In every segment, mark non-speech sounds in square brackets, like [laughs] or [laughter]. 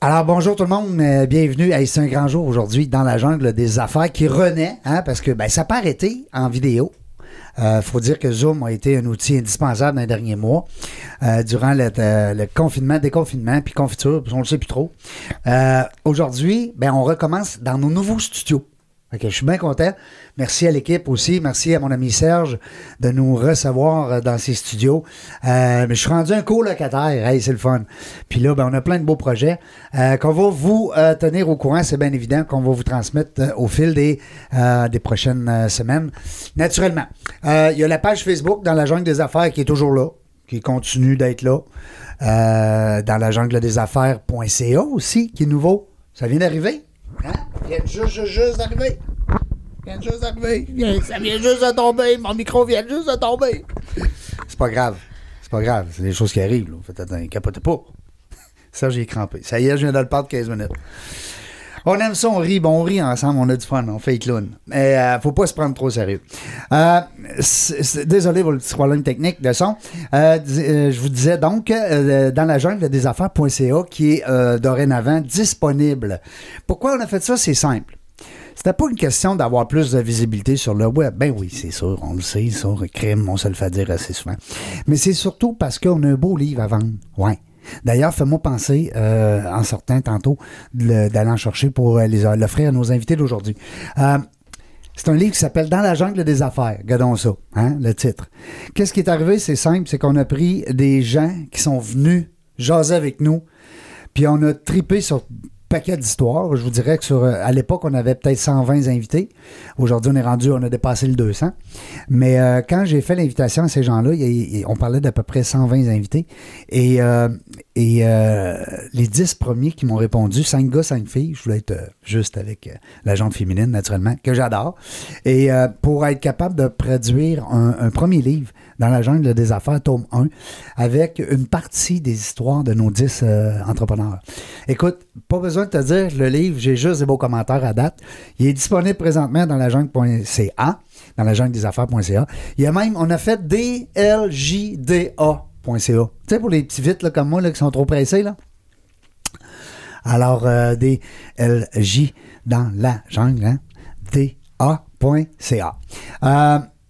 Alors bonjour tout le monde, euh, bienvenue. Hey, c'est un grand jour aujourd'hui dans la jungle des affaires qui renaît, hein, parce que ben, ça pas arrêté en vidéo. Il faut dire que Zoom a été un outil indispensable dans les derniers mois, euh, durant le, euh, le confinement, déconfinement, puis confiture, on ne le sait plus trop. Euh, aujourd'hui, ben, on recommence dans nos nouveaux studios. Ok, je suis bien content. Merci à l'équipe aussi. Merci à mon ami Serge de nous recevoir euh, dans ses studios. Euh, mais je suis rendu un colocataire. Hey, c'est le fun. Puis là, ben, on a plein de beaux projets euh, qu'on va vous euh, tenir au courant. C'est bien évident qu'on va vous transmettre euh, au fil des, euh, des prochaines semaines. Naturellement. Il y a la page Facebook dans la jungle des affaires qui est toujours là, qui continue d'être là. Dans la jungle des affaires.ca aussi, qui est nouveau. Ça vient d'arriver. Hein? Il vient juste, juste, d'arriver. Il vient juste d'arriver. Ça vient juste de tomber. Mon micro vient juste de tomber. C'est pas grave. C'est pas grave. C'est des choses qui arrivent. Là. Faites attention. Capotez pas. [laughs] Ça, j'ai crampé. Ça y est, je viens de le perdre 15 minutes. On aime ça, on rit, bon, on rit ensemble, on a du fun, on fait les clowns. Mais euh, faut pas se prendre trop sérieux. Euh, désolé pour le petit problème technique de son. Euh, euh, je vous disais donc, dans la jungle des affaires.ca qui est dorénavant disponible. Pourquoi on a fait ça? C'est simple. C'était pas une question d'avoir plus de visibilité sur le web. Ben oui, c'est sûr, on le sait, ça, crime, on se le fait dire assez souvent. Mais c'est surtout parce qu'on a un beau livre à vendre. Ouais. D'ailleurs, fais-moi penser, euh, en sortant tantôt, d'aller en chercher pour euh, les- l'offrir à nos invités d'aujourd'hui. Euh, c'est un livre qui s'appelle Dans la jungle des affaires. Regardons ça, hein, le titre. Qu'est-ce qui est arrivé? C'est simple, c'est qu'on a pris des gens qui sont venus jaser avec nous, puis on a tripé sur paquet. Je vous dirais que sur, euh, à l'époque, on avait peut-être 120 invités. Aujourd'hui, on est rendu, on a dépassé le 200. Mais euh, quand j'ai fait l'invitation à ces gens-là, on parlait d'à peu près 120 invités. Et, euh, les 10 premiers qui m'ont répondu, 5 gars, 5 filles, je voulais être juste avec la jante féminine, naturellement, que j'adore. Et pour être capable de produire un premier livre dans la jungle des affaires, tome 1, avec une partie des histoires de nos 10 euh, entrepreneurs. Écoute, pas besoin de te dire le livre, j'ai juste des beaux commentaires à date. Il est disponible présentement dans la jungle.ca, dans la jungle des affaires.ca. Il y a même, on a fait dljda.ca. Tu sais, pour les petits vites comme moi là, qui sont trop pressés, là. Alors, euh, des LJ dans la jungle, hein? DA.ca.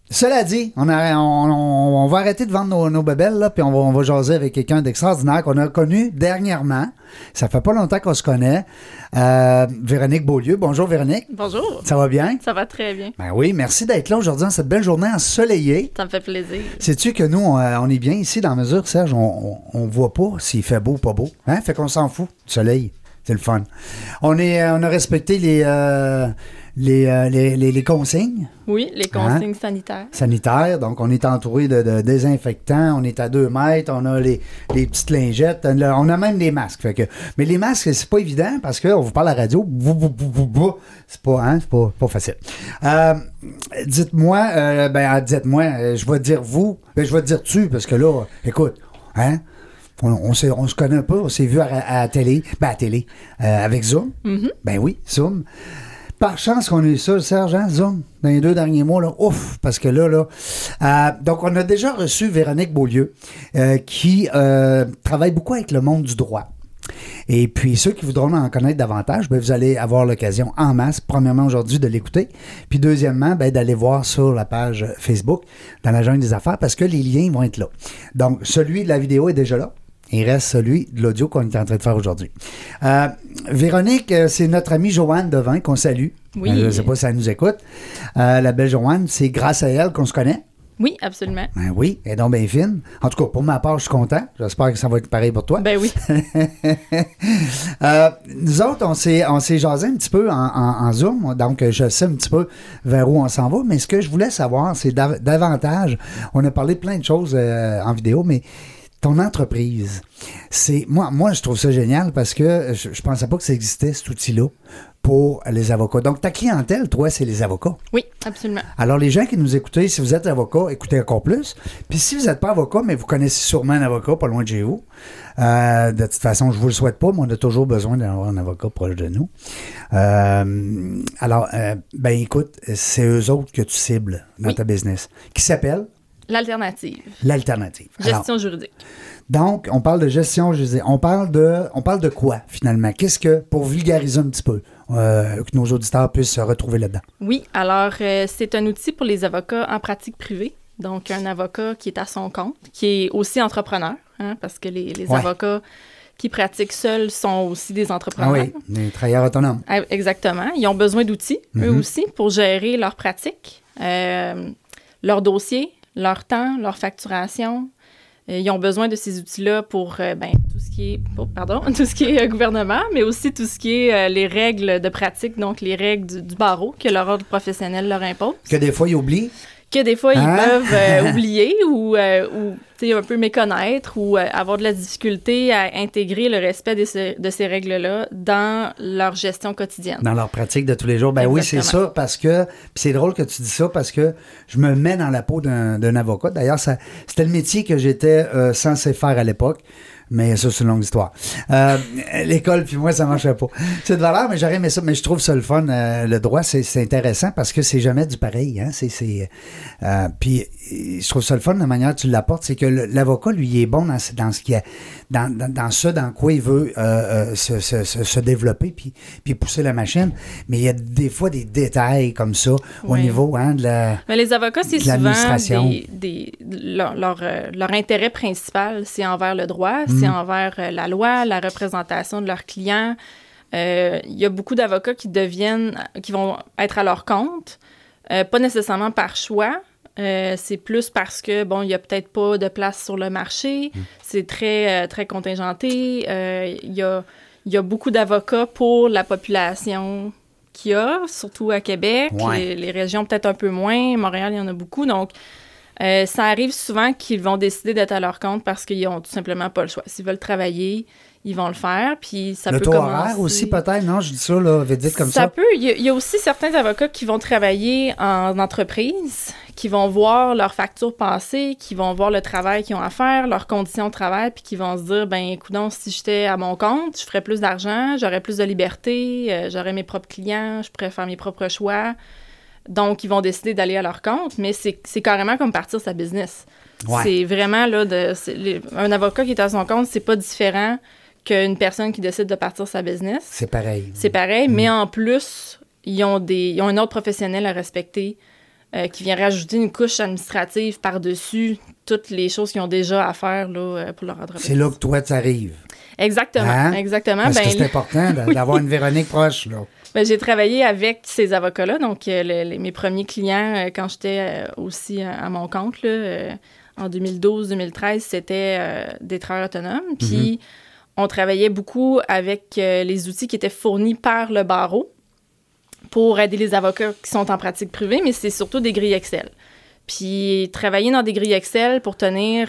cela dit, on, a- on- on- on va arrêter de vendre nos, nos bebelles, là, puis on va, on va jaser avec quelqu'un d'extraordinaire qu'on a connu dernièrement. Ça fait pas longtemps qu'on se connaît. Euh, Véronique Beaulieu. Bonjour, Véronique. Bonjour. Ça va bien? Ça va très bien. Ben oui, merci d'être là aujourd'hui en cette belle journée ensoleillée. Ça me fait plaisir. Sais-tu que nous, on, euh, est bien ici dans la mesure, Serge, on, on, voit pas s'il fait beau ou pas beau. Hein? Fait qu'on s'en fout du soleil. C'est le fun. On, est, euh, on a respecté les, euh, les, euh, les, les- les consignes Oui, les consignes sanitaires. sanitaires. Donc, on est entouré de, de désinfectants. On est à deux mètres. On a les, les petites lingettes. On a même des masques. Fait que, mais les masques, c'est pas évident parce qu'on vous parle à la radio. C'est pas, hein, c'est pas, pas facile. Euh, dites-moi, euh, ben, ah, dites-moi, euh, je vais dire vous, ben, je vais dire tu parce que là, écoute, hein, on, on, s'est- on se connaît pas, on s'est vu à, à la télé, ben à la télé, euh, avec Zoom. Ben oui, Zoom. Par chance qu'on eu ça, Serge, hein, Zoom, dans les deux derniers mois, là, ouf, parce que là, là. euh, donc, on a déjà reçu Véronique Beaulieu, euh, qui euh, travaille beaucoup avec le monde du droit. Et puis, ceux qui voudront en connaître davantage, ben, vous allez avoir l'occasion en masse, premièrement aujourd'hui, de l'écouter. Puis, deuxièmement, ben, d'aller voir sur la page Facebook, dans la des affaires, parce que les liens vont être là. Donc, celui de la vidéo est déjà là. Il reste celui de l'audio qu'on est en train de faire aujourd'hui. Euh, Véronique, euh, c'est notre amie Joanne Devin qu'on salue. Oui. Euh, je ne sais pas si elle nous écoute. Euh, la belle Joanne, c'est grâce à elle qu'on se connaît. Oui, absolument. Ben oui, elle est donc bien fine. En tout cas, pour ma part, je suis content. J'espère que ça va être pareil pour toi. Ben oui. [laughs] Euh, nous autres, on s'est, on s'est jasé un petit peu en, en- en Zoom, donc je sais un petit peu vers où on s'en va, mais ce que je voulais savoir, c'est dav- davantage, on a parlé de plein de choses euh, en vidéo, mais ton entreprise, c'est moi, moi je trouve ça génial parce que je, je pensais pas que ça existait cet outil-là pour les avocats. Donc, ta clientèle, toi, c'est les avocats. Oui, absolument. Alors, les gens qui nous écoutent, si vous êtes avocat, écoutez encore plus. Puis, si vous n'êtes pas avocat, mais vous connaissez sûrement un avocat pas loin de chez vous, euh, de toute façon, je ne vous le souhaite pas, mais on a toujours besoin d'avoir un avocat proche de nous. Euh, alors, euh, ben écoute, c'est eux autres que tu cibles dans ta business, qui s'appelle L'alternative. L'alternative. Gestion juridique. Donc, on parle de gestion juridique. On parle de, on parle de quoi, finalement? Qu'est-ce que, pour vulgariser un petit peu, euh, que nos auditeurs puissent se retrouver là-dedans? Oui, alors, euh, c'est un outil pour les avocats en pratique privée. Donc, un avocat qui est à son compte, qui est aussi entrepreneur, hein, parce que les, avocats qui pratiquent seuls sont aussi des entrepreneurs. Ah oui, des travailleurs autonomes. Ah, exactement. Ils ont besoin d'outils, eux mhm. aussi, pour gérer leur pratique, euh, leur dossier, leur temps, leur facturation. Euh, ils ont besoin de ces outils-là pour euh, ben, tout ce qui est pardon, [laughs] tout ce qui est euh, gouvernement, mais aussi tout ce qui est les règles de pratique, donc les règles du, barreau que leur ordre professionnel leur impose. Que des fois ils oublient que des fois, ils hein? peuvent [laughs] oublier ou, un peu méconnaître ou avoir de la difficulté à intégrer le respect de, de ces règles-là dans leur gestion quotidienne. Dans leur pratique de tous les jours. Ben oui, c'est ça, parce que, c'est drôle que tu dis ça, parce que je me mets dans la peau d'un avocat. D'ailleurs, c'était le métier que j'étais censé faire à l'époque. Mais ça, c'est une longue histoire. Euh, l'école, puis moi, ça marchait pas. C'est de valeur, mais j'aurais aimé ça. Mais je trouve ça le fun. Euh, le droit, c'est intéressant parce que c'est jamais du pareil. Hein? C'est, euh, puis je trouve ça le fun, la manière dont tu l'apportes, c'est que l'avocat, lui, il est bon dans, dans ce qui a, dans, dans, dans, ce dans quoi il veut se, se, se, développer puis, puis pousser la machine. Mais il y a des fois des détails comme ça au niveau hein, de la Mais les avocats, c'est souvent des, des, leur, leur, leur intérêt principal, c'est envers le droit, c'est mm. envers euh, la loi, la représentation de leurs clients. Euh, il y a beaucoup d'avocats qui deviennent, qui vont être à leur compte, euh, pas nécessairement par choix. C'est plus parce que, bon, il n'y a peut-être pas de place sur le marché. Mm. C'est très, très contingenté. Il y, a, y a beaucoup d'avocats pour la population qu'il y a, surtout à Québec. Les, les, régions, peut-être un peu moins. Montréal, il y en a beaucoup. Donc, euh, ça arrive souvent qu'ils vont décider d'être à leur compte parce qu'ils ont tout simplement pas le choix. S'ils veulent travailler, ils vont le faire, puis ça le peut taux horaire aussi peut-être, non? Je dis ça, là, vite comme ça. Ça peut. Il y, a, aussi certains avocats qui vont travailler en entreprise, qui vont voir leurs factures passer, qui vont voir le travail qu'ils ont à faire, leurs conditions de travail, puis qui vont se dire, ben écoute, si j'étais à mon compte, je ferais plus d'argent, j'aurais plus de liberté, euh, j'aurais mes propres clients, je pourrais faire mes propres choix. Donc, ils vont décider d'aller à leur compte, mais c'est carrément comme partir sa business. C'est vraiment, là, de, un avocat qui est à son compte, c'est pas différent qu'une personne qui décide de partir sa business. C'est pareil. C'est pareil, mais mm. en plus, ils ont, des, ils ont un autre professionnel à respecter euh, qui vient rajouter une couche administrative par-dessus toutes les choses qu'ils ont déjà à faire là, euh, pour leur entreprise. C'est là que toi, tu arrives. Exactement, hein? exactement. Parce que ben, c'est important [laughs] d'avoir une Véronique proche, là. Ben, j'ai travaillé avec ces avocats-là, donc euh, mes premiers clients euh, quand j'étais aussi à, mon compte, en 2012-2013, c'était des travailleurs autonomes. Puis mhm. on travaillait beaucoup avec les outils qui étaient fournis par le barreau pour aider les avocats qui sont en pratique privée, mais c'est surtout des grilles Excel. Puis travailler dans des grilles Excel pour tenir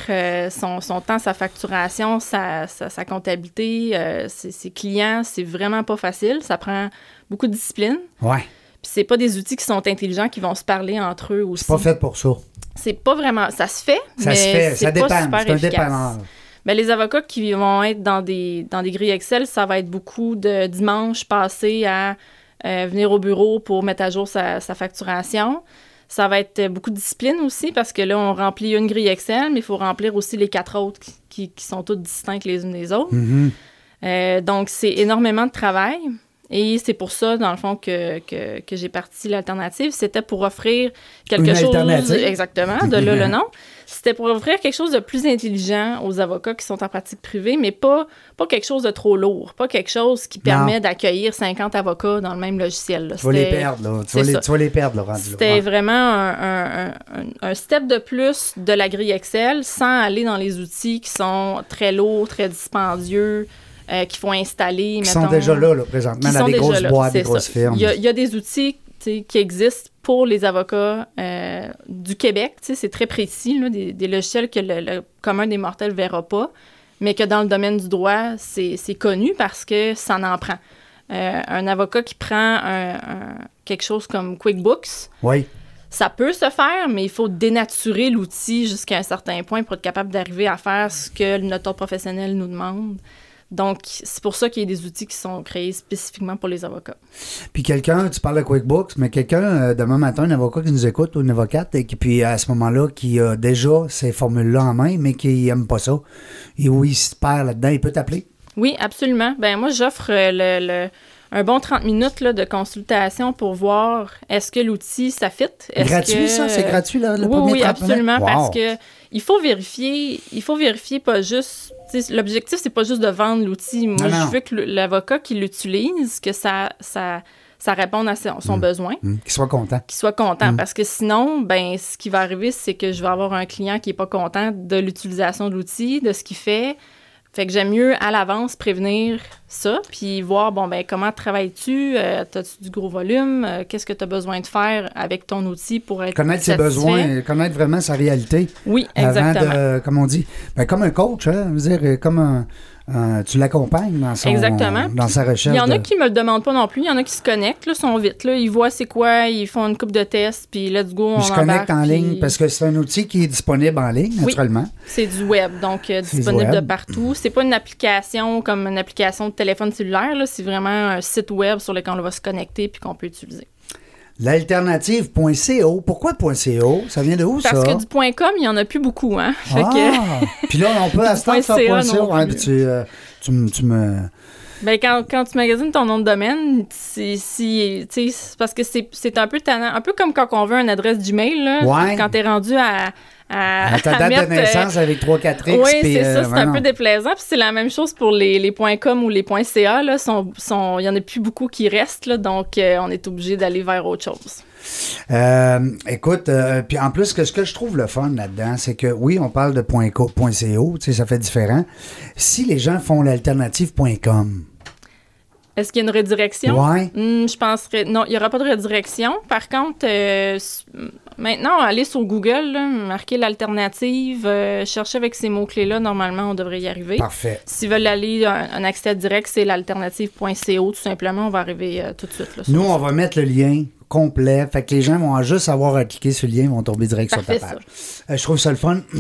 son, temps, sa facturation, sa, comptabilité, ses, clients, c'est vraiment pas facile. Ça prend beaucoup de discipline. Ouais. Puis c'est pas des outils qui sont intelligents qui vont se parler entre eux aussi. C'est pas fait pour ça. C'est pas vraiment. Ça se fait, ça mais se fait. ça dépend. C'est un dépendant. Ben, les avocats qui vont être dans des, dans des grilles Excel, ça va être beaucoup de dimanches passés à euh, venir au bureau pour mettre à jour sa, facturation. Ça va être beaucoup de discipline aussi parce que là, on remplit une grille Excel, mais il faut remplir aussi les quatre autres qui, qui sont toutes distinctes les unes des autres. Mm-hmm. Euh, donc, c'est énormément de travail. Et c'est pour ça, dans le fond, que, que, que j'ai parti l'alternative. C'était pour offrir quelque chose. Exactement, de là le [laughs] nom. C'était pour offrir quelque chose de plus intelligent aux avocats qui sont en pratique privée, mais pas, pas quelque chose de trop lourd. Pas quelque chose qui permet d'accueillir 50 avocats dans le même logiciel. Tu vas les perdre, là. Tu, vas les, tu vas les, perdre, Laurent. C'était vraiment un, un, un, step de plus de la grille Excel sans aller dans les outils qui sont très lourds, très dispendieux. Euh, qu'il faut installer. Qui sont déjà là, là présentement, dans des grosses boîtes, des grosses firmes. Il y, a, des outils qui existent pour les avocats euh, du Québec. C'est très précis, là, des, logiciels que le, commun des mortels ne verra pas, mais que dans le domaine du droit, c'est connu parce que ça en prend. un avocat qui prend quelque chose comme QuickBooks. Oui. Ça peut se faire, mais il faut dénaturer l'outil jusqu'à un certain point pour être capable d'arriver à faire ce que le notaire professionnel nous demande. Donc, c'est pour ça qu'il y a des outils qui sont créés spécifiquement pour les avocats. Puis quelqu'un, tu parles de QuickBooks, mais quelqu'un, euh, demain matin, un avocat qui nous écoute ou une avocate, et qui, puis à ce moment-là, qui a déjà ces formules-là en main, mais qui n'aime pas ça, et où il se perd là-dedans, il peut t'appeler? Oui, absolument. Ben moi, j'offre euh, le un bon 30 minutes là, de consultation pour voir est-ce que l'outil, ça fit? Gratuit, ça? C'est gratuit, là, le oui, premier Oui, absolument, parce que il faut vérifier, il faut vérifier pas juste... L'objectif, c'est pas juste de vendre l'outil. Moi, je veux que l'avocat qui l'utilise, que ça... ça ça réponde à son, mm. besoin. Mm. Qu'il soit content. Qu'il soit content. Mm. Parce que sinon, ben, ce qui va arriver, c'est que je vais avoir un client qui n'est pas content de l'utilisation de l'outil, de ce qu'il fait, fait que j'aime mieux à l'avance prévenir ça, puis voir, bon, ben comment travailles-tu? Euh, As-tu du gros volume? Euh, qu'est-ce que tu as besoin de faire avec ton outil pour être Connaître ses besoins, connaître vraiment sa réalité. Oui, exactement. Avant de, comme on dit, ben, comme un coach, hein, dire, comme un euh, tu l'accompagnes dans, son, dans sa recherche. Il y en a qui me le demandent pas non plus. Il y en a qui se connectent, là, sont vite. Là. Ils voient c'est quoi, ils font une coupe de tests, puis let's go, on Ils se connectent en ligne parce que c'est un outil qui est disponible en ligne, naturellement. c'est du web, donc euh, disponible de partout. C'est pas une application comme une application de téléphone cellulaire. C'est vraiment un site web sur lequel on va se connecter puis qu'on peut utiliser. L'alternative.co. Pourquoi .co? Ça vient de où, ça? Parce que du .com, il n'y en a plus beaucoup, hein? [laughs] ah! Puis là, on peut à ce temps faire .co. Hein, tu, euh, tu, tu, me... Ben, quand, quand, tu magasines ton nom de domaine, c'est si, parce que c'est un peu tannant. Un peu comme quand on veut une adresse Gmail, là, ouais. quand tu es rendu à à, ta date de naissance avec 3-4 X. Oui, c'est ça, euh, c'est un peu déplaisant. Puis c'est la même chose pour les, les .com ou les .ca. Il sont, sont, y en a plus beaucoup qui restent, là, donc euh, on est obligé d'aller vers autre chose. Euh, écoute, puis en plus, ce que, ce que je trouve le fun là-dedans, c'est que oui, on parle de .co, .co ça fait différent. Si les gens font l'alternative .com, est-ce qu'il y a une redirection? Oui. Hmm, je penserais. Non, il n'y aura pas de redirection. Par contre, euh, maintenant, aller sur Google, marquer l'alternative, euh, chercher avec ces mots-clés-là, normalement, on devrait y arriver. Parfait. S'ils veulent aller un, accès direct, c'est l'alternative.co, tout simplement. On va arriver euh, tout de suite. Là, Nous, on va mettre le lien complet. Fait que les gens vont juste avoir à cliquer sur le lien, ils vont tomber direct sur ta page. je trouve ça le fun. [clears throat]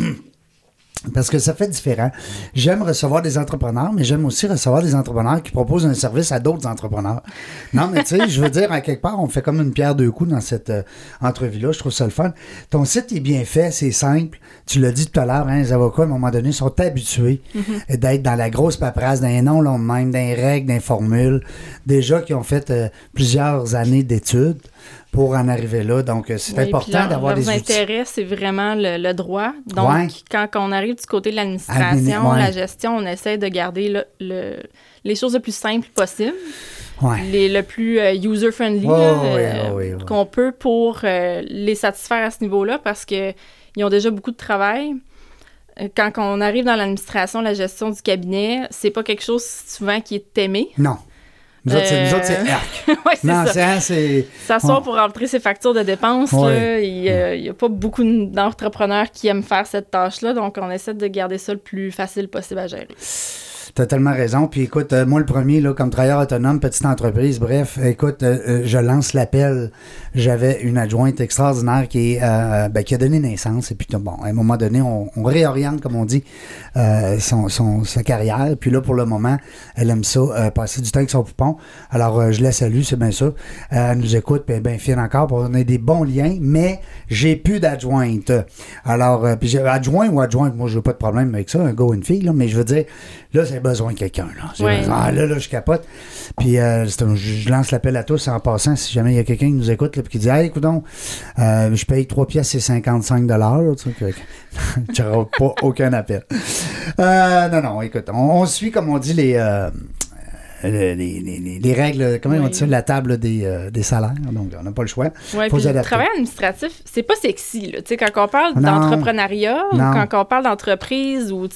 Parce que ça fait différent. J'aime recevoir des entrepreneurs, mais j'aime aussi recevoir des entrepreneurs qui proposent un service à d'autres entrepreneurs. Non, mais tu sais, je veux dire, à quelque part, on fait comme une pierre deux coups dans cette euh, entrevue-là. Je trouve ça le fun. Ton site est bien fait, c'est simple. Tu l'as dit tout à l'heure, hein, les avocats, à un moment donné, sont habitués mm-hmm. d'être dans la grosse paperasse, d'un nom long de même, d'un règles, d'un formules. Déjà qui ont fait euh, plusieurs années d'études pour en arriver là. Donc, euh, c'est important d'avoir des outils. intérêt, c'est vraiment le, droit. Donc, quand on arrive du côté de l'administration, la gestion, on essaie de garder le, les choses le plus simples possible. Les, le plus euh, user-friendly euh, qu'on peut pour les satisfaire à ce niveau-là parce qu'ils ont déjà beaucoup de travail. Quand on arrive dans l'administration, la gestion du cabinet, c'est pas quelque chose souvent qui est aimé. Non. Nous autres, c'est euh, [laughs] oui, c'est ça. S'asseoir pour rentrer ses factures de dépenses, il n'y a, pas beaucoup d'entrepreneurs qui aiment faire cette tâche-là, donc on essaie de garder ça le plus facile possible à gérer. Tu as tellement raison. Puis écoute, euh, moi, le premier, là, comme travailleur autonome, petite entreprise, bref, écoute, euh, euh, je lance l'appel. J'avais une adjointe extraordinaire qui, est, ben, qui a donné naissance. Et puis, bon, à un moment donné, on, réoriente, comme on dit, son, son, sa carrière. Puis là, pour le moment, elle aime ça, passer du temps avec son poupon. Alors, je la salue, c'est bien ça. elle nous écoute, puis bien fine encore. On a des bons liens, mais j'ai plus d'adjointe. Alors, puis adjoint ou adjointe, moi, je n'ai pas de problème avec ça, un go, une fille, là, mais je veux dire, là, c'est besoin de quelqu'un. Là. ah, là, là, je capote. Puis euh, je lance l'appel à tous en passant, si jamais il y a quelqu'un qui nous écoute et qui dit Hey, écoute euh, je paye 3 pièces et 55 tu n'auras [laughs] pas aucun appel. Euh, non, non, écoute, on, suit, comme on dit, les. Les, les, les, règles, comment on dit ça, la table des, des salaires. Donc, on n'a pas le choix. Oui, puis le travail administratif, c'est pas sexy. Là. Quand on parle d'entrepreneuriat, quand on parle d'entreprise, ou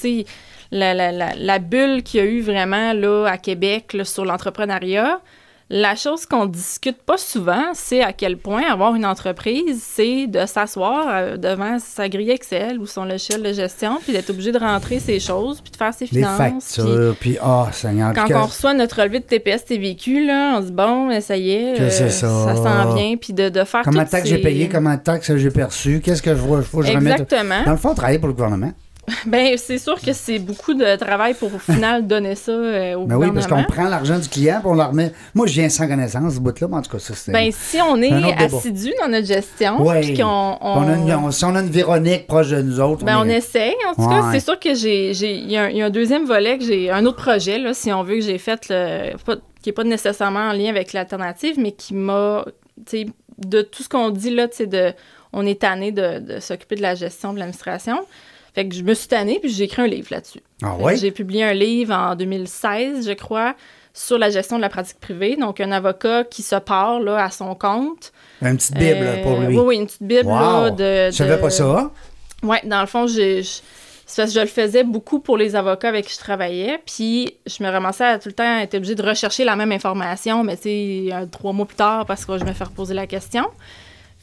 la, la, la, bulle qu'il y a eu vraiment là, à Québec sur l'entrepreneuriat, La chose qu'on discute pas souvent, c'est à quel point avoir une entreprise, c'est de s'asseoir euh, devant sa grille Excel ou son logiciel de gestion, puis d'être obligé de rentrer ses choses, puis de faire ses finances. Les factures, puis, oh, Seigneur. Quand on reçoit notre relevé de TPS TVQ, là, on se dit, bon, ben, ça y est, euh, ça, ça s'en vient, puis de, de, faire Comment de taxes j'ai payé, comment de taxes j'ai perçu, qu'est-ce que je vois, faut que je remette. Exactement. Dans le fond, travailler pour le gouvernement. [laughs] Ben, c'est sûr que c'est beaucoup de travail pour au final [laughs] donner ça euh, au ben oui, parce qu'on prend l'argent du client et on le remet. Moi, je viens sans connaissance, ce bout-là, mais en tout cas, ça, c'est. Ben, si on est assidu dans notre gestion, puis qu'on. On... si on a une Véronique proche de nous autres. Ben, on, essaie. En tout cas, c'est sûr que j'ai. Il y, a un deuxième volet, que j'ai un autre projet, là, si on veut, que j'ai fait, le, qui n'est pas nécessairement en lien avec l'alternative, mais qui m'a. De tout ce qu'on dit là, tu sais, de. On est tanné de, de s'occuper de la gestion de l'administration. Fait que je me suis tannée, puis j'ai écrit un livre là-dessus. Ah ouais? J'ai publié un livre en 2016, je crois, sur la gestion de la pratique privée. Donc, un avocat qui se part là, à son compte. Une petite Bible pour lui. Oui, oui, une petite Bible. Là, de, Je savais pas ça. Oui, dans le fond, j'ai. Je, je le faisais beaucoup pour les avocats avec qui je travaillais, puis je me ramassais à tout le temps être obligée de rechercher la même information, mais tu sais, trois mois plus tard, parce que je me fais reposer la question.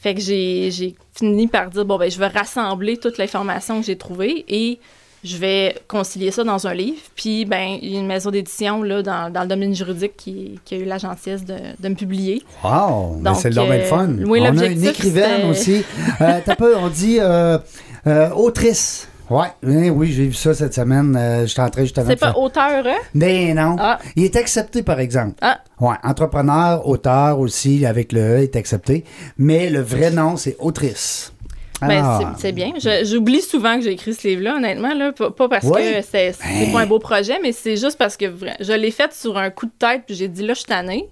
Fait que j'ai fini par dire, bon, ben, je vais rassembler toute l'information que j'ai trouvée et je vais concilier ça dans un livre. Puis, ben, il y a une maison d'édition là, dans, dans, le domaine juridique qui, qui, a eu la gentillesse de, de me publier. Wow! Ben, c'est le domaine fun. Euh, oui, on a une écrivaine aussi. euh, peu, on dit euh, euh, autrice. Ouais, oui, oui j'ai vu ça cette semaine. Euh, je suis en train justement. C'est pas auteur, hein? Ben non. Ah. Il est accepté, par exemple. Ah. Ouais, entrepreneur, auteur aussi, avec le E est accepté. Mais le vrai nom, c'est autrice. Ben, ah. c'est bien. J'oublie souvent que j'ai écrit ce livre-là, honnêtement. Là. Pas, parce que c'est ben. pas un beau projet, mais c'est juste parce que je l'ai fait sur un coup de tête, puis j'ai dit là, je suis tannée.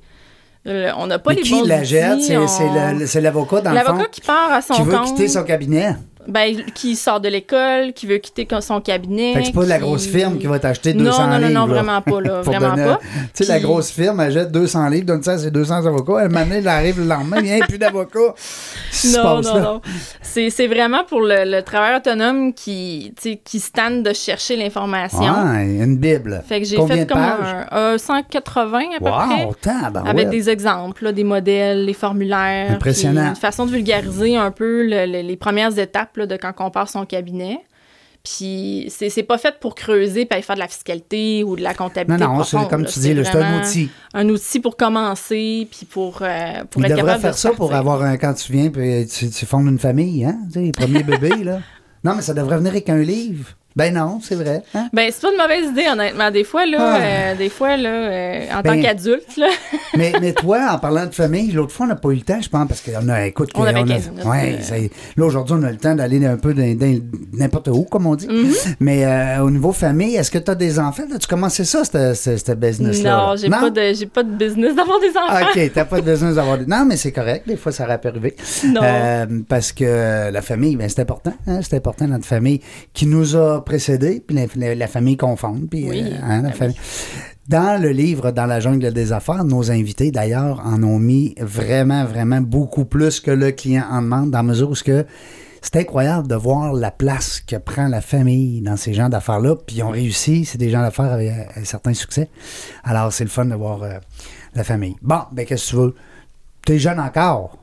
Euh, on n'a pas les qui la jette? C'est l'avocat, dans le fond. L'avocat qui part à son qui compte. Veut quitter son cabinet. Ben, qui sort de l'école, qui veut quitter son cabinet. Fait que c'est pas la grosse firme qui va t'acheter 200 non, non, livres. Non, non, vraiment pas, là. [laughs] vraiment pas. Tu sais, la grosse firme, elle jette 200 livres, donne ça à ses 200 avocats. Elle m'amène, elle arrive le lendemain, il n'y a plus d'avocats. [laughs] non, non, non. C'est vraiment pour le, le travailleur autonome qui, qui se tente de chercher l'information. Ouais, une Bible. Fait que j'ai fait comme un, 180 à peu wow, près. avec des exemples, des modèles, les formulaires. Impressionnant. Une façon de vulgariser un peu les premières étapes de quand on part son cabinet. Puis c'est pas fait pour creuser puis faire de la fiscalité ou de la comptabilité. Non, non, c'est comme tu dis, c'est un outil. Un outil pour commencer puis pour, euh, pour Il être capable faire ça pour avoir un. Quand tu viens puis tu, tu fondes une famille, hein? Tu sais, les premiers [laughs] bébés, là. Non, mais ça devrait venir avec un livre. Ben non, c'est vrai. Hein? Ben c'est pas une mauvaise idée honnêtement. Des fois là, ah. euh, des fois là, euh, en tant ben, qu'adulte là. [laughs] mais, mais toi, en parlant de famille, l'autre fois on n'a pas eu le temps, je pense, parce qu'on a, écoute, on, avait 15 minutes, ouais, là aujourd'hui on a le temps d'aller un peu n'importe où, comme on dit. Mm-hmm. Mais euh, au niveau famille, est-ce que tu as des enfants? As-tu commencé ça, ce business là Non, j'ai pas de, pas de business d'avoir des enfants. Ok, t'as pas de business d'avoir des. Non, mais c'est correct. Des fois, ça arriver. Non. parce que la famille, ben c'est important. Hein, c'est important notre famille qui nous a précédés, puis la, famille confonde. Puis, oui, euh, hein, la famille. Dans le livre Dans la jungle des affaires, nos invités d'ailleurs en ont mis vraiment, vraiment beaucoup plus que le client en demande, dans la mesure où que c'est incroyable de voir la place que prend la famille dans ces gens d'affaires-là. Puis ils ont réussi, c'est des gens d'affaires avec un certain succès. Alors c'est le fun de voir euh, la famille. Bon, ben qu'est-ce que tu veux? Tu es jeune encore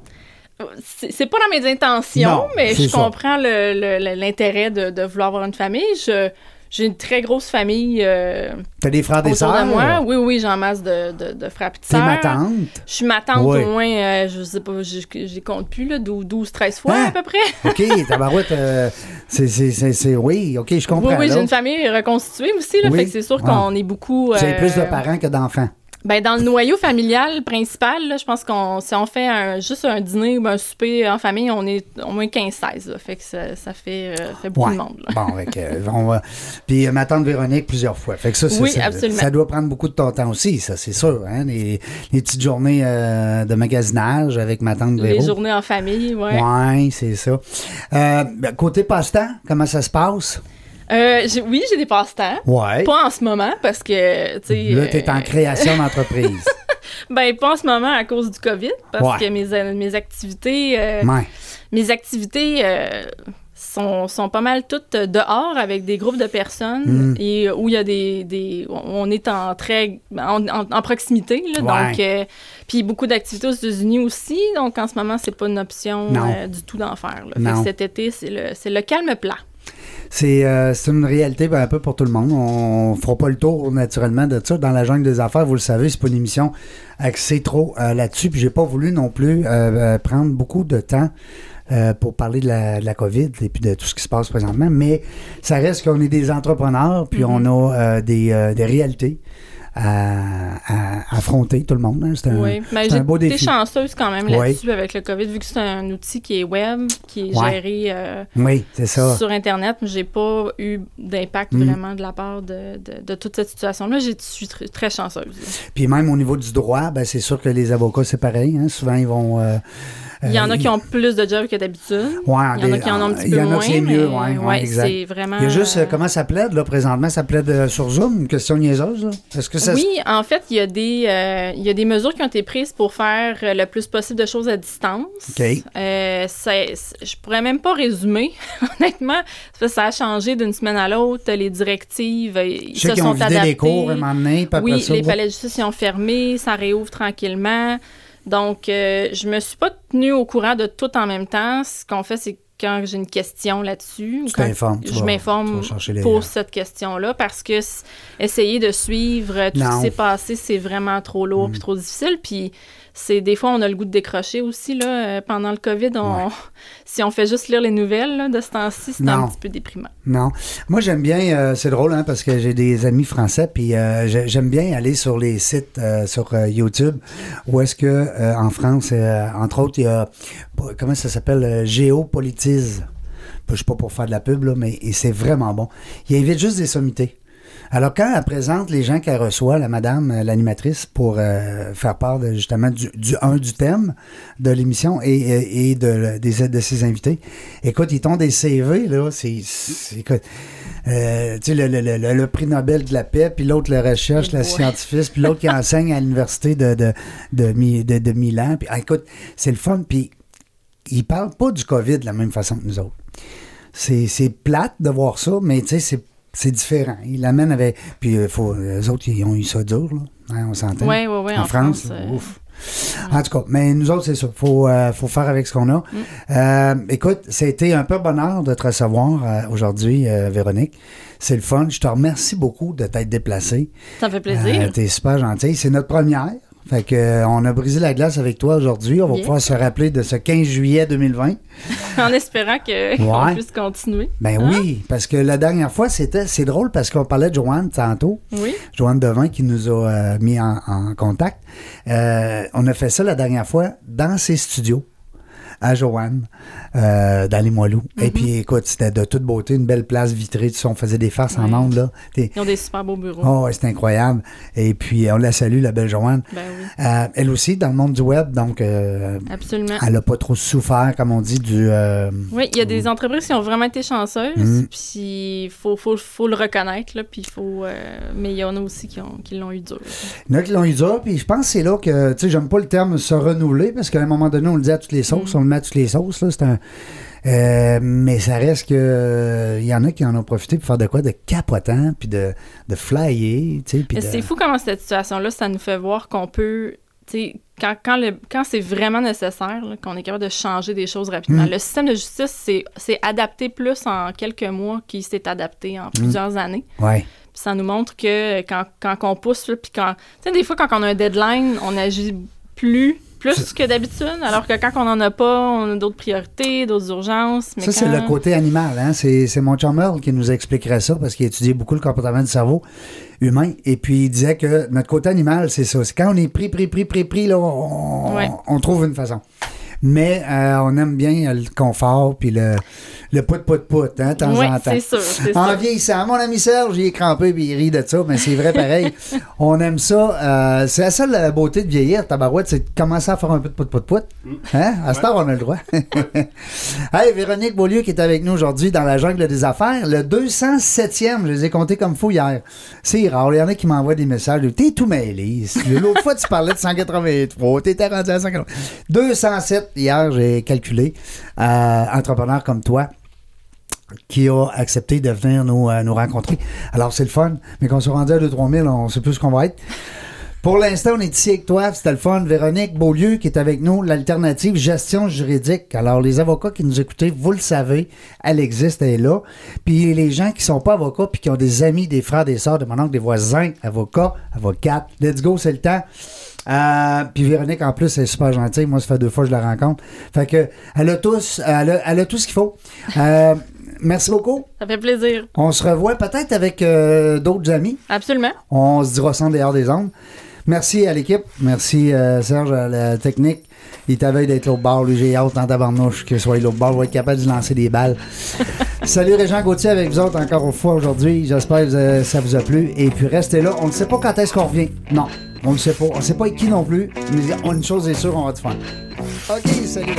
c'est pas dans mes intentions, mais je comprends l'intérêt de, de, vouloir avoir une famille. Je, j'ai une très grosse famille. Euh, T'as des frères, des sœurs? Moi. Oui, oui, j'en masse de, de, de frères et sœurs. ma tante? Je suis ma tante au moins, euh, je sais pas, je compte plus, là, 12, 13 fois hein? à peu près. [laughs] OK, tabarouette, euh, c'est, oui, OK, je comprends. Oui, oui, j'ai une famille reconstituée aussi, là, fait que c'est sûr ah. qu'on est beaucoup... Vous avez plus de parents que d'enfants. Ben, dans le noyau familial principal, là, je pense qu'on si on fait un, juste un dîner ou un souper en famille, on est au moins 15-16. Fait que ça, ça fait, euh, fait, beaucoup de monde. Bon, avec, euh, on va... Puis euh, ma tante Véronique plusieurs fois. Fait que ça, oui, ça, absolument. ça doit prendre beaucoup de ton temps aussi, ça, c'est sûr. Hein? Les, les, petites journées de magasinage avec ma tante Véronique. Les journées en famille, oui. Oui, c'est ça. Ben, côté passe-temps, comment ça se passe? Euh, oui, j'ai des passe-temps. Ouais. Pas en ce moment parce que, tu sais. Là, t'es en euh, création [laughs] d'entreprise. ben, pas en ce moment à cause du COVID parce que mes, mes activités. Euh, ouais. Mes activités sont, sont pas mal toutes dehors avec des groupes de personnes mm. et où il y a des, des, on est en très en, en, proximité là, donc euh, puis beaucoup d'activités aux États-Unis aussi donc en ce moment c'est pas une option euh, du tout d'en faire cet été c'est le c'est le calme plat euh, c'est une réalité ben, un peu pour tout le monde. On fera pas le tour naturellement de ça. Dans la jungle des affaires, vous le savez, c'est pas une émission axée trop là-dessus. Puis j'ai pas voulu non plus prendre beaucoup de temps euh, pour parler de la, de la, COVID et puis de tout ce qui se passe présentement. Mais ça reste qu'on est des entrepreneurs, puis on mm-hmm. a euh, des, euh, des, réalités. À, affronter tout le monde. Hein. C'est un, oui, mais un beau défi. chanceuse quand même là-dessus avec le COVID, vu que c'est un outil qui est web, qui est géré oui, ça. sur Internet. J'ai pas eu d'impact mm. vraiment de la part de, de, de toute cette situation-là. Je suis très, chanceuse. Puis même au niveau du droit, ben, c'est sûr que les avocats, c'est pareil. Hein. Souvent, ils vont il y en a qui ont plus de jobs que d'habitude. il y en a qui en ont un petit peu moins. Il y en a qui mieux, oui. Ouais, c'est vraiment. Il y a juste, euh, comment ça plaide, là, présentement? Ça plaide euh, sur Zoom, une question niaiseuse, Est-ce que ça. Oui, en fait, il y, a des, euh, il y a des mesures qui ont été prises pour faire le plus possible de choses à distance. OK. Euh, je pourrais même pas résumer, [laughs] honnêtement. Ça a changé d'une semaine à l'autre. Les directives, ils se sont adaptés. les cours, Oui, les palais de justice ont fermé, ça réouvre tranquillement. Donc, euh, je me suis pas tenue au courant de tout en même temps. Ce qu'on fait, c'est quand j'ai une question là-dessus, je m'informe pour cette question-là parce que essayer de suivre tout ce qui s'est passé, c'est vraiment trop lourd et mm. trop difficile. Puis c'est des fois on a le goût de décrocher aussi là euh, pendant le Covid. [laughs] Si on fait juste lire les nouvelles de ce temps-ci c'est un petit peu déprimant. Non. Moi j'aime bien euh, c'est drôle hein, parce que j'ai des amis français puis euh, j'aime bien aller sur les sites sur YouTube où est-ce que en France entre autres il y a comment ça s'appelle? Géopolitise je sais pas pour faire de la pub là mais c'est vraiment bon il invite juste des sommités alors, quand elle présente les gens qu'elle reçoit, la madame, euh, l'animatrice, pour euh, faire part de, justement du, du, un, du thème de l'émission et, et de, des, de ses invités, écoute, ils t'ont des CV, là, c'est. Écoute. Euh, tu sais, le, le, le, prix Nobel de la paix, puis l'autre le recherche, la scientifique, puis l'autre qui [laughs] enseigne à l'université de, de, de, de, Milan. Puis, ah, écoute, c'est le fun. Puis, ils parlent pas du COVID de la même façon que nous autres. C'est plate de voir ça, mais tu sais, c'est c'est différent. Ils l'amènent avec. Puis, euh, faut, les autres, ils ont eu ça dur, là. Hein, on s'entend. Oui, oui, oui. En, France, euh, ouf. En tout cas, mais nous autres, c'est ça. Il faut, euh, faut faire avec ce qu'on a. Mm. écoute, ça a été un peu bonheur de te recevoir aujourd'hui, Véronique. C'est le fun. Je te remercie beaucoup de t'être déplacée. Ça fait plaisir. T'es super gentil. C'est notre première. Fait que, euh, on a brisé la glace avec toi aujourd'hui. On va pouvoir se rappeler de ce 15 juillet 2020. [laughs] en espérant qu'on puisse continuer. Ben hein? oui, parce que la dernière fois, c'était c'est drôle parce qu'on parlait de Joanne tantôt. Oui. Joanne Devin qui nous a euh, mis en, contact. Euh, on a fait ça la dernière fois dans ses studios à Joanne. Euh, dans les Moilous. Et mhm. puis, écoute, c'était de toute beauté, une belle place vitrée. Tu sais, on faisait des farces en ondes, là. Ils ont des super beaux bureaux. Oh, c'était incroyable. Et puis, on la salue, la belle Joanne. Ben oui. Euh, elle aussi, dans le monde du web, donc. Euh, Absolument. Elle n'a pas trop souffert, comme on dit, du. oui, il y a des entreprises qui ont vraiment été chanceuses. Mhm. Puis, il faut, faut, faut, le reconnaître, là. Puis, il faut. mais il y en a aussi qui, ont, qui l'ont eu dur. Il y en a qui l'ont eu dur. Puis, je pense que c'est là que. Tu sais, j'aime pas le terme se renouveler, parce qu'à un moment donné, on le dit à toutes les sauces. Mhm. On le met toutes les sauces, là. C'est un. Euh, mais ça reste que il euh, y en a qui en ont profité pour faire de quoi de capotant puis de, de flyer. C'est fou comment cette situation-là, ça nous fait voir qu'on peut. Quand, quand, quand c'est vraiment nécessaire, qu'on est capable de changer des choses rapidement. Mm. Le système de justice c'est adapté plus en quelques mois qu'il s'est adapté en mm. plusieurs années. Ouais. ça nous montre que quand, quand on pousse, puis quand. Tu sais, des fois, quand on a un deadline, on agit plus plus que d'habitude, alors que quand on n'en a pas, on a d'autres priorités, d'autres urgences. ça, c'est le côté animal. Hein? C'est, mon chum qui nous expliquerait ça parce qu'il étudiait beaucoup le comportement du cerveau humain. Et puis, il disait que notre côté animal, c'est ça. C'est quand on est pris, pris, pris, pris, pris, là, on trouve une façon. Mais euh, on aime bien le confort puis le, le pout pout pout, hein, de temps en temps. c'est sûr, En vieillissant, mon ami Serge, il est crampé puis il rit de ça, mais c'est vrai pareil. [laughs] on aime ça. Euh, c'est la seule beauté de vieillir, tabarouette, c'est de commencer à faire un peu de pout pout pout. Mm. Hein? À ce temps, on a le droit. [laughs] hey, Véronique Beaulieu qui est avec nous aujourd'hui dans la jungle des affaires. Le 207e, je les ai comptés comme fou hier. C'est rare. Il y en a qui m'envoient des messages. T'es tout mêlé. L'autre fois, tu parlais de 183. T'étais rendu à 183. 207 hier, j'ai calculé. Euh, entrepreneur comme toi qui a accepté de venir nous, nous rencontrer. Alors, c'est le fun, mais quand on se rendu à 2-3 000, on sait plus ce qu'on va être. Pour l'instant, on est ici avec toi, c'était le fun. Véronique Beaulieu qui est avec nous, l'alternative gestion juridique. Alors, les avocats qui nous écoutez, vous le savez, elle existe, elle est là. Puis les gens qui sont pas avocats puis qui ont des amis, des frères, des sœurs, de mon oncle, des voisins, avocats, avocates, let's go, c'est le temps. Euh, puis Véronique, en plus, elle est super gentille. Moi, ça fait deux fois que je la rencontre. Fait que, elle a, tous, elle a, tout ce qu'il faut. Euh, merci beaucoup. Ça fait plaisir. On se revoit peut-être avec euh, d'autres amis. Absolument. On se dira ça dehors des ondes. Merci à l'équipe. Merci, euh, Serge, à la technique. Il t'avait d'être l'autre bord. Lui, j'ai hâte en tabarnouche que soit l'autre bord. Je vais être capable de lancer des balles. [laughs] Salut Régent Gauthier avec vous autres encore une fois aujourd'hui. J'espère que ça vous a plu. Et puis restez là. On ne sait pas quand est-ce qu'on revient. Non, on ne sait pas. On ne sait pas avec qui non plus. Mais une chose est sûre, on va te faire. OK, salut